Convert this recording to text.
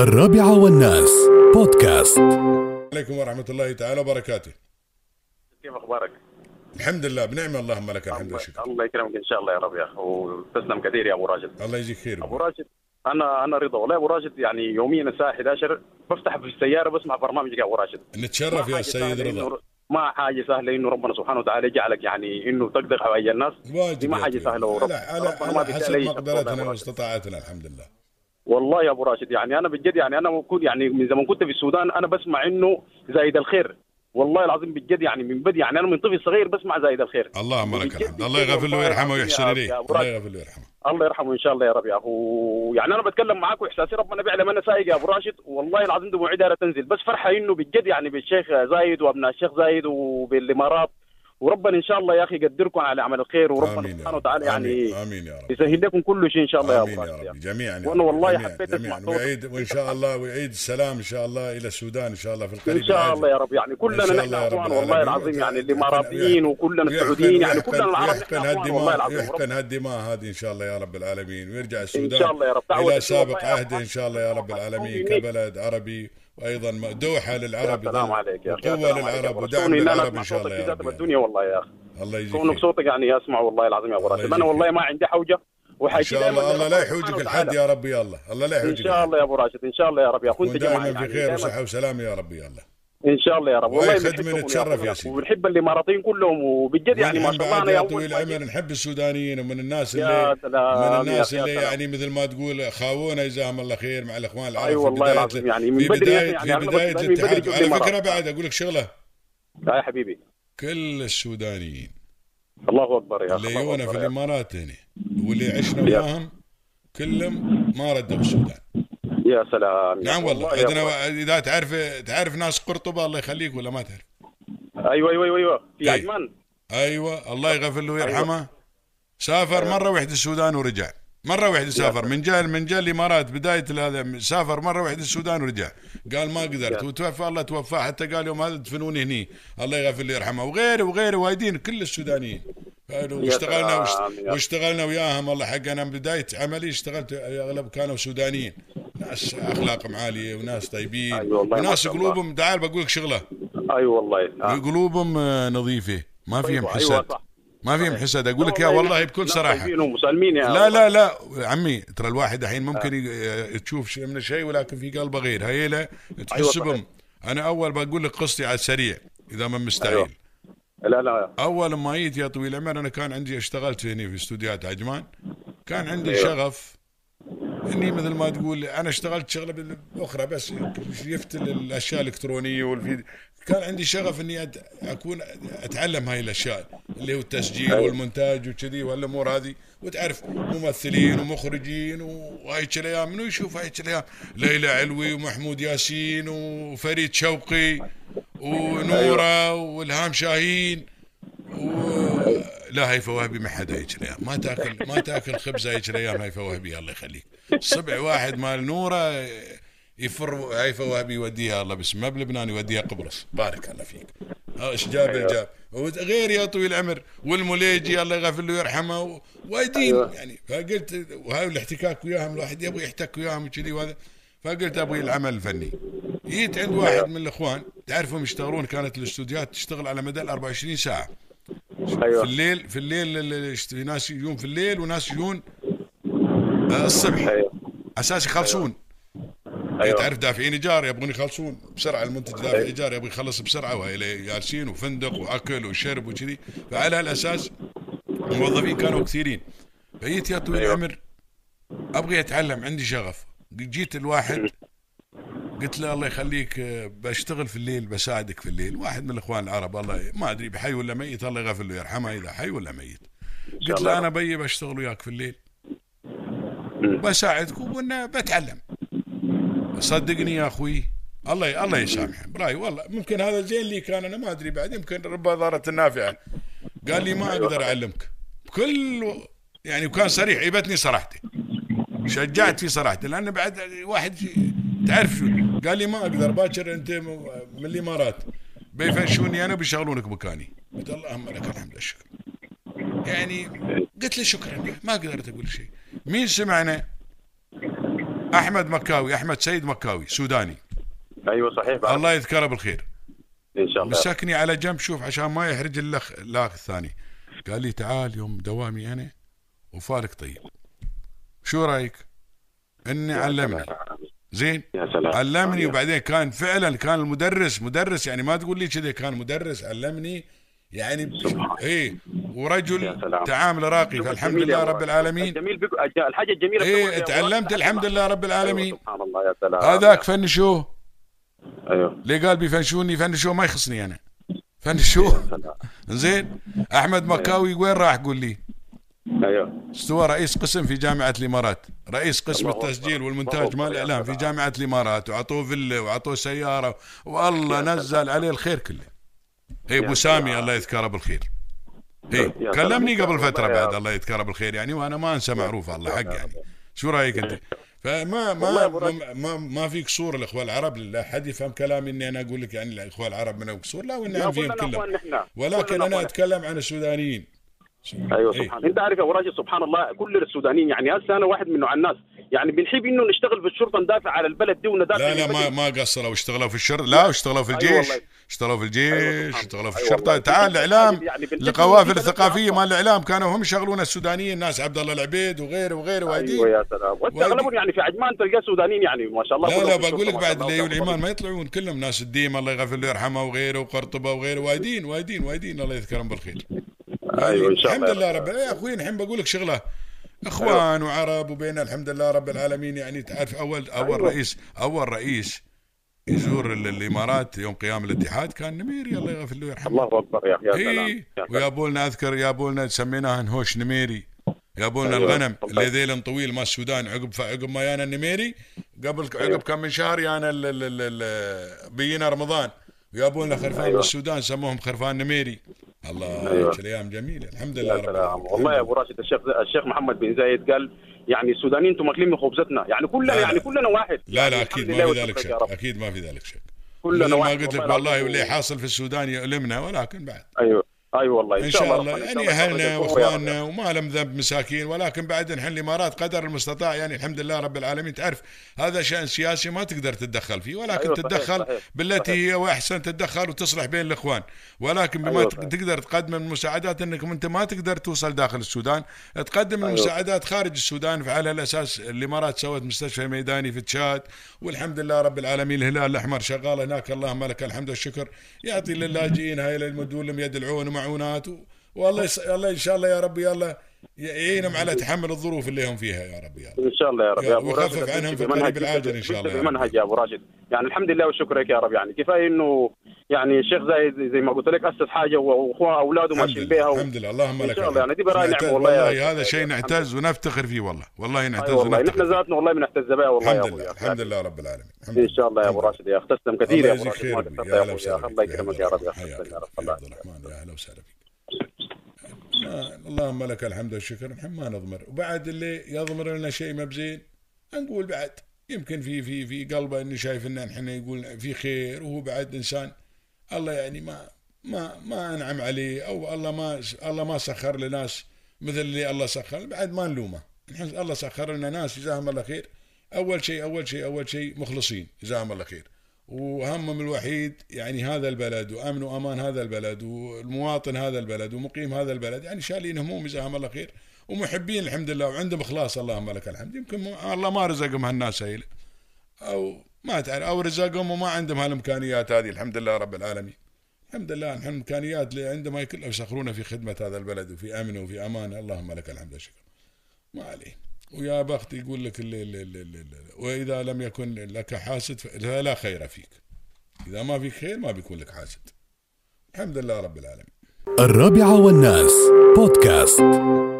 الرابعة والناس. بودكاست. عليكم ورحمة الله تعالى وبركاته. كيف أخبارك؟ الحمد لله بنعمة اللهم لك الحمد الله, والشكر الله يكرمك إن شاء الله يا رب يا أخي. وتسلم كثير يا أبو راشد. الله يجزيك خير. أبو راشد أنا أنا رضا. والله يا أبو راشد يعني يوميا الساعة 11 بفتح في السيارة بسمع برنامجك يا أبو راشد. نتشرف يا سيد رضا. ما حاجة سهلة إنه ربنا سبحانه وتعالى يجعلك يعني إنه تقدر حوائج الناس. واجب دي ما حاجة. سهلة ورب على, على, ربنا ما على حسب مقدرتنا أبو. واستطاعتنا الحمد لله. والله يا أبو راشد يعني أنا بجد يعني أنا كنت يعني من زمان كنت في السودان أنا بسمع إنه زايد الخير. والله العظيم بجد يعني من بدي يعني أنا من طفل صغير بسمع زايد الخير. اللهم لك الحمد الله يغفر له ويرحمه ويحسن أبو الله. يغفر له ويرحمه. الله يرحمه إن شاء الله يا رب يا أخو. يعني أنا بتكلم معاك وإحساسي ربنا بيعلم أنا سايق يا أبو راشد. والله العظيم دموعي دايرة تنزل. بس فرحة إنه بجد يعني بالشيخ زايد وأبناء الشيخ زايد وبالإمارات. وربنا إن شاء الله يا أخي يقدركم على عمل الخير وربنا سبحانه رب وتعالى يعني آمين, يا رب يسهل لكم كل شيء إن شاء الله يا ابو يا رب جميعا رب. والله جميعاً- حبيت جميعاً. صوتك. ويعيد وإن شاء الله ويعيد السلام إن شاء الله إلى السودان إن شاء الله في القريب إن شاء. الله يا رب يعني كلنا نحن رب أخوان والله. العظيم يعني الاماراتيين وكلنا السعوديين يعني كلنا العرب والله هالدماء العظيم يحقن هالدماء هذه إن شاء الله يا رب العالمين ويرجع إن السودان شاء الله يا رب الدين سابق عهده رب. إن شاء الله يا رب العالمين. كبلد عربي وأيضا دوحة للعرب يا سلام عليك يا أخي يا للعرب ودعم للعرب إن شاء الله يا رب الدنيا والله يا أخي. الله يجزيك كونك. صوتك يعني اسمع والله العظيم يا أبو راشد. أنا والله. ما عندي حوجة وحاجتي شاء الله الله لا يحوجك الحد. يا رب يا الله الله لا إن يحوجك شاء الله يا أبو راشد إن شاء الله يا رب يا اخو أنت كن جماعة دائما يعني في خير دايماً- وصحة وسلامة يا رب يا الله إن شاء الله يا رب. والله بنحبكم نتشرف يا سيدي. وبنحب الاماراتيين كلهم وبجد يعني ما شاء الله أنا يا طويل العمر نحب السودانيين ومن الناس يا اللي سلام من الناس اللي. يعني مثل ما تقول خاوونا جزاهم الله خير مع الإخوان العرب أي في والله العظيم يعني من في بدري بداية يعني في بدري الاتحاد على. فكرة بعد أقول لك شغلة. آه يا حبيبي. كل السودانيين. الله أكبر يا اللي يجونا في. الإمارات هنا واللي عشنا وياهم كلهم ما ردوا بالسودان. يا سلام. نعم والله. عندنا أبو- إذا تعرف تعرف ناس قرطبة الله يخليك ولا ما تعرف؟ أيوه أيوه أيوه أيوه. في إيه. عجمان أيوه. الله يغفر له ويرحمه. سافر مرة واحدة السودان ورجع. مرة واحدة سافر. من جاء من جاء الإمارات بداية هذا سافر مرة واحدة السودان ورجع. قال ما قدرت. وتوفى الله توفى. حتى قال يوم هذا دفنوني هني. الله يغفر له ويرحمه. وغيره وغيره وايدين كل السودانيين. واشتغلنا. واشتغلنا وياهم. الله حق أنا من بداية عملي اشتغلت أغلب كانوا سودانيين. ناس اخلاقهم عالية وناس طيبين أيوة والله وناس. قلوبهم تعال بقول لك شغلة أي والله آه. قلوبهم آه، نظيفة ما فيهم أيوة، حسد أيوة صح. ما فيهم صحيح. حسد أقول لك يا والله والله بكل صراحة يا لا لا لا عمي ترى الواحد الحين ممكن ي- تشوف شيء من الشيء ولكن في قلبه غير هي لا تحس. بهم أنا أول بقول لك قصتي على السريع إذا ما مستعجل أيوة. لا لا أول ما جيت يا طويل العمر أنا كان عندي اشتغلت هنا في استوديوهات عجمان كان عندي أيوة. شغف إني مثل ما تقول أنا اشتغلت شغلة أخرى بس شفت الأشياء الإلكترونية والفيديو. كان عندي شغف إني أت- أكون أتعلم هاي الأشياء اللي هو التسجيل أيوة. والمونتاج وكذي والأمور هذه. وتعرف ممثلين ومخرجين وهاي الأيام منو يشوف هاي الأيام ليلى علوي ومحمود ياسين وفريد شوقي ونورة والهام شاهين و... لا هيفا وهبي ما حدا هيك ما تاكل ما تاكل خبز هيك الأيام هيفا وهبي الله يخليك. صبع واحد مال نورة يفر هيفا وهبي يوديها الله بس ما بلبنان يوديها قبرص. بارك الله فيك. إيش جاب الجاب؟ غير يا طويل العمر. والموليجي الله يغفر له ويرحمه. وايدين أيوة. يعني فقلت وهاي الاحتكاك وياهم الواحد يبغى يحتك وياهم وكذي وهذا. فقلت ابغي العمل الفني. جيت عند واحد من الإخوان تعرفهم يشتغلون كانت الاستوديوهات تشتغل على مدى ال 24 ساعة. في أيوه الليل في الليل ال- ال- في ناس يجون في الليل وناس يجون آه، الصبح. أيوه. أساس يخلصون. أيوة. تعرف دافعين إيجار يبغون يخلصون بسرعة. المنتج دافع إيجار يبغى يخلص بسرعة وهي جالسين وفندق وأكل وشرب وكذي. فعلى هالاساس الموظفين كانوا كثيرين. فجيت يا طويل أيوة. العمر ابغي أتعلم عندي شغف. جيت الواحد قلت له الله يخليك آه، بشتغل في الليل بساعدك في الليل. واحد من الإخوان العرب الله ما أدري بحي ولا ميت الله يغفر له يرحمه إذا حي ولا ميت. قلت. له أنا بي بشتغل وياك في الليل. بساعدكم وأنا بتعلم. صدقني يا أخوي الله الله يسامحه. براي والله ممكن هذا زين لي كان أنا ما أدري بعد يمكن رب ضارة النافعة. قال لي ما أقدر أعلمك. بكل يعني وكان صريح عيبتني صراحتي شجعت في صراحتي لأن بعد واحد تعرف شو؟ قال لي ما أقدر باكر أنت من الإمارات. بيفشوني أنا بيشغلونك مكاني؟ قلت اللهم لك الحمد والشكر. يعني قلت له شكرا ما قدرت أقول شيء. مين سمعنا؟ أحمد مكاوي أحمد سيد مكاوي سوداني. أيوه صحيح. بعرف. الله يذكره بالخير. إن شاء الله. مسكني على جنب شوف عشان ما يحرج الأخ الأخ الثاني. قال لي تعال يوم دوامي أنا وفارق طيب. شو رأيك؟ إني علمني. زين؟ يا سلام. علمني. وبعدين كان فعلا كان المدرس مدرس يعني ما تقول لي كذا كان مدرس علمني يعني. إيه ورجل. تعامل راقي. فالحمد جميل لله رب. العالمين. الج- الحاجة الجميلة إيه تعلمت الحمد لله رب أيوة العالمين. سبحان الله يا سلام. هذاك فنشوه أيوه. ليه قال بيفنشوني؟ فنشوه ما يخصني أنا. فنشوه. زين. أحمد مكاوي وين راح؟ قول لي. أيوه. استوى رئيس قسم في جامعة الإمارات. رئيس قسم. التسجيل والمونتاج مال يا الإعلام في سلام. جامعة الإمارات. وعطوه فيلا وعطوه سيارة. والله نزل عليه الخير كله. هي أبو يا سامي. الله يذكره بالخير. هي. يا كلمني. قبل يا بعد الله يذكره بالخير. يعني وأنا ما أنسى معروف الله حق يعني. شو رأيك أنت؟ فما ما ما, ما, ما في قصور الإخوة العرب. لا حد يفهم كلامي إني أنا أقول لك يعني الإخوة العرب من قصور لا وإني لا أنا فيهم كلهم. ولكن أخوان. أتكلم عن السودانيين. أيوه إيه. سبحان أنت عارف يا أبو راشد سبحان الله كل السودانيين يعني هسه أنا واحد من نوع الناس يعني بنحب إنه نشتغل في الشرطة ندافع على البلد دي وندافع لا لا ما. ما قصروا اشتغلوا في الشرطه لا اشتغلوا في أيوة الجيش. اشتغلوا في أيوة الجيش اشتغلوا في أيوة الشرطه. تعال الإعلام يعني القوافل بلد الثقافيه. مال الإعلام كانوا هم يشغلون السودانيين ناس عبد الله العبيد وغيره وغيره أيوه وايدين يا سلام واغلبهم يعني في عجمان تلقى سودانيين يعني ما شاء الله لا لا بقول لك بعد الله اللي العمان ما يطلعون كلهم ناس الديم الله يغفر له ويرحمه وغيره وقرطبة وغيره وايدين وايدين وايدين الله يذكرهم بالخير أيوه إن شاء الحمد الله لله رب العالمين يا أخوي الحين بقول لك شغله أخوان وعرب وبيننا الحمد لله رب العالمين يعني تعرف اول أول أيوة. رئيس أول رئيس يزور ال- الإمارات يوم قيام الاتحاد كان نميري الله يغفر له ويرحمه الله أكبر يا يا سلام اي يا سلام. ويابوا لنا أذكر يابوا لنا سميناها نهوش نميري يابوا لنا أيوة. الغنم. اللي ذيل طويل مال السودان عقب عقب ما يانا النميري قبل أيوة. عقب كم من شهر يانا بينا رمضان ويابوا لنا خرفان أيوة. بالسودان سموهم خرفان نميري الله أيوة. أيام جميلة. الحمد لله رب العالمين. والله يا أبو راشد الشيخ الشيخ محمد بن زايد قال يعني السودانيين أنتم ماكلين من خبزتنا. يعني كلنا لا، لا. يعني كلنا واحد. لا يعني لا الحمد أكيد ما في ذلك شك. أكيد ما في ذلك شك. كلنا مثل ما واحد. قلت لك والله. واللي حاصل في السودان يؤلمنا ولكن بعد. أيوه. أيوه والله إن شاء الله إن يعني الله أهلنا. وإخواننا وما لهم ذنب مساكين ولكن بعد نحن الامارات قدر المستطاع يعني الحمد لله رب العالمين تعرف هذا شأن سياسي ما تقدر تتدخل فيه ولكن أيوة تتدخل صحيح، بالتي صحيح. هي وأحسن تتدخل وتصلح بين الإخوان ولكن بما أيوة. تقدر تقدم من المساعدات إنك أنت ما تقدر توصل داخل السودان تقدم أيوة. المساعدات خارج السودان فعلى الأساس الامارات سوت مستشفى ميداني في تشاد والحمد لله رب العالمين الهلال الأحمر شغال هناك اللهم لك الحمد والشكر يعطي للاجئين هاي المدون لهم و... والله. الله إن شاء الله يا رب يلا يعينهم على تحمل الظروف اللي هم فيها يا رب يا رب. إن شاء الله يا رب. يا أبو ويخفف راشد عنهم في القريب العاجل إن شاء الله يا رب. بمنهج يا أبو راشد. يعني الحمد لله والشكر لك يا رب. يعني كفاية إنه يعني الشيخ زايد زي ما قلت لك أسس حاجة واخوه أولاده ماشيين بها و... الحمد لله. اللهم لك شاء الله. الحمد. يعني دي براءة نعتز- نعمة والله والله. هذا شيء نعتز ونفتخر فيه والله. والله نعتز والله. نحن. ذاتنا والله بنعتز بها والله الحمد لله الحمد لله رب العالمين. إن شاء الله يا أبو راشد. يا اختصم كثير الله يا أبو راشد. الله يكرمك يا رب يا رب. الله. يا هلا وسهلا بك اللهم لك الحمد والشكر. نحن ما نضمر. وبعد اللي يضمر لنا شيء ما بزين نقول بعد. يمكن في في في قلبه اني شايف ان نحن يقول في خير وهو بعد إنسان الله يعني ما ما ما أنعم عليه أو الله ما الله ما سخر لناس مثل اللي الله سخر. بعد ما نلومه. الله سخر لنا ناس جزاهم الله خير. أول شيء أول شيء أول شيء مخلصين جزاهم الله خير. وهمهم الوحيد يعني هذا البلد وأمن وأمان هذا البلد والمواطن هذا البلد ومقيم هذا البلد يعني شالين هموم جزاهم الله خير ومحبين الحمد لله وعندهم إخلاص اللهم لك الحمد. يمكن الله ما رزقهم هالناس هاي. أو ما تعرف أو رزقهم وما عندهم هالإمكانيات هذه الحمد لله رب العالمين. الحمد لله نحن الامكانيات اللي عندهم هاي كلها يسخرون في خدمة هذا البلد وفي أمن وفي أمان اللهم لك الحمد والشكر ما عليه ويا بخت يقول لك اللي اللي اللي اللي وإذا لم يكن لك حاسد فلا خير فيك. إذا ما فيك خير ما بيكون لك حاسد. الحمد لله رب العالمين. الرابعة والناس بودكاست.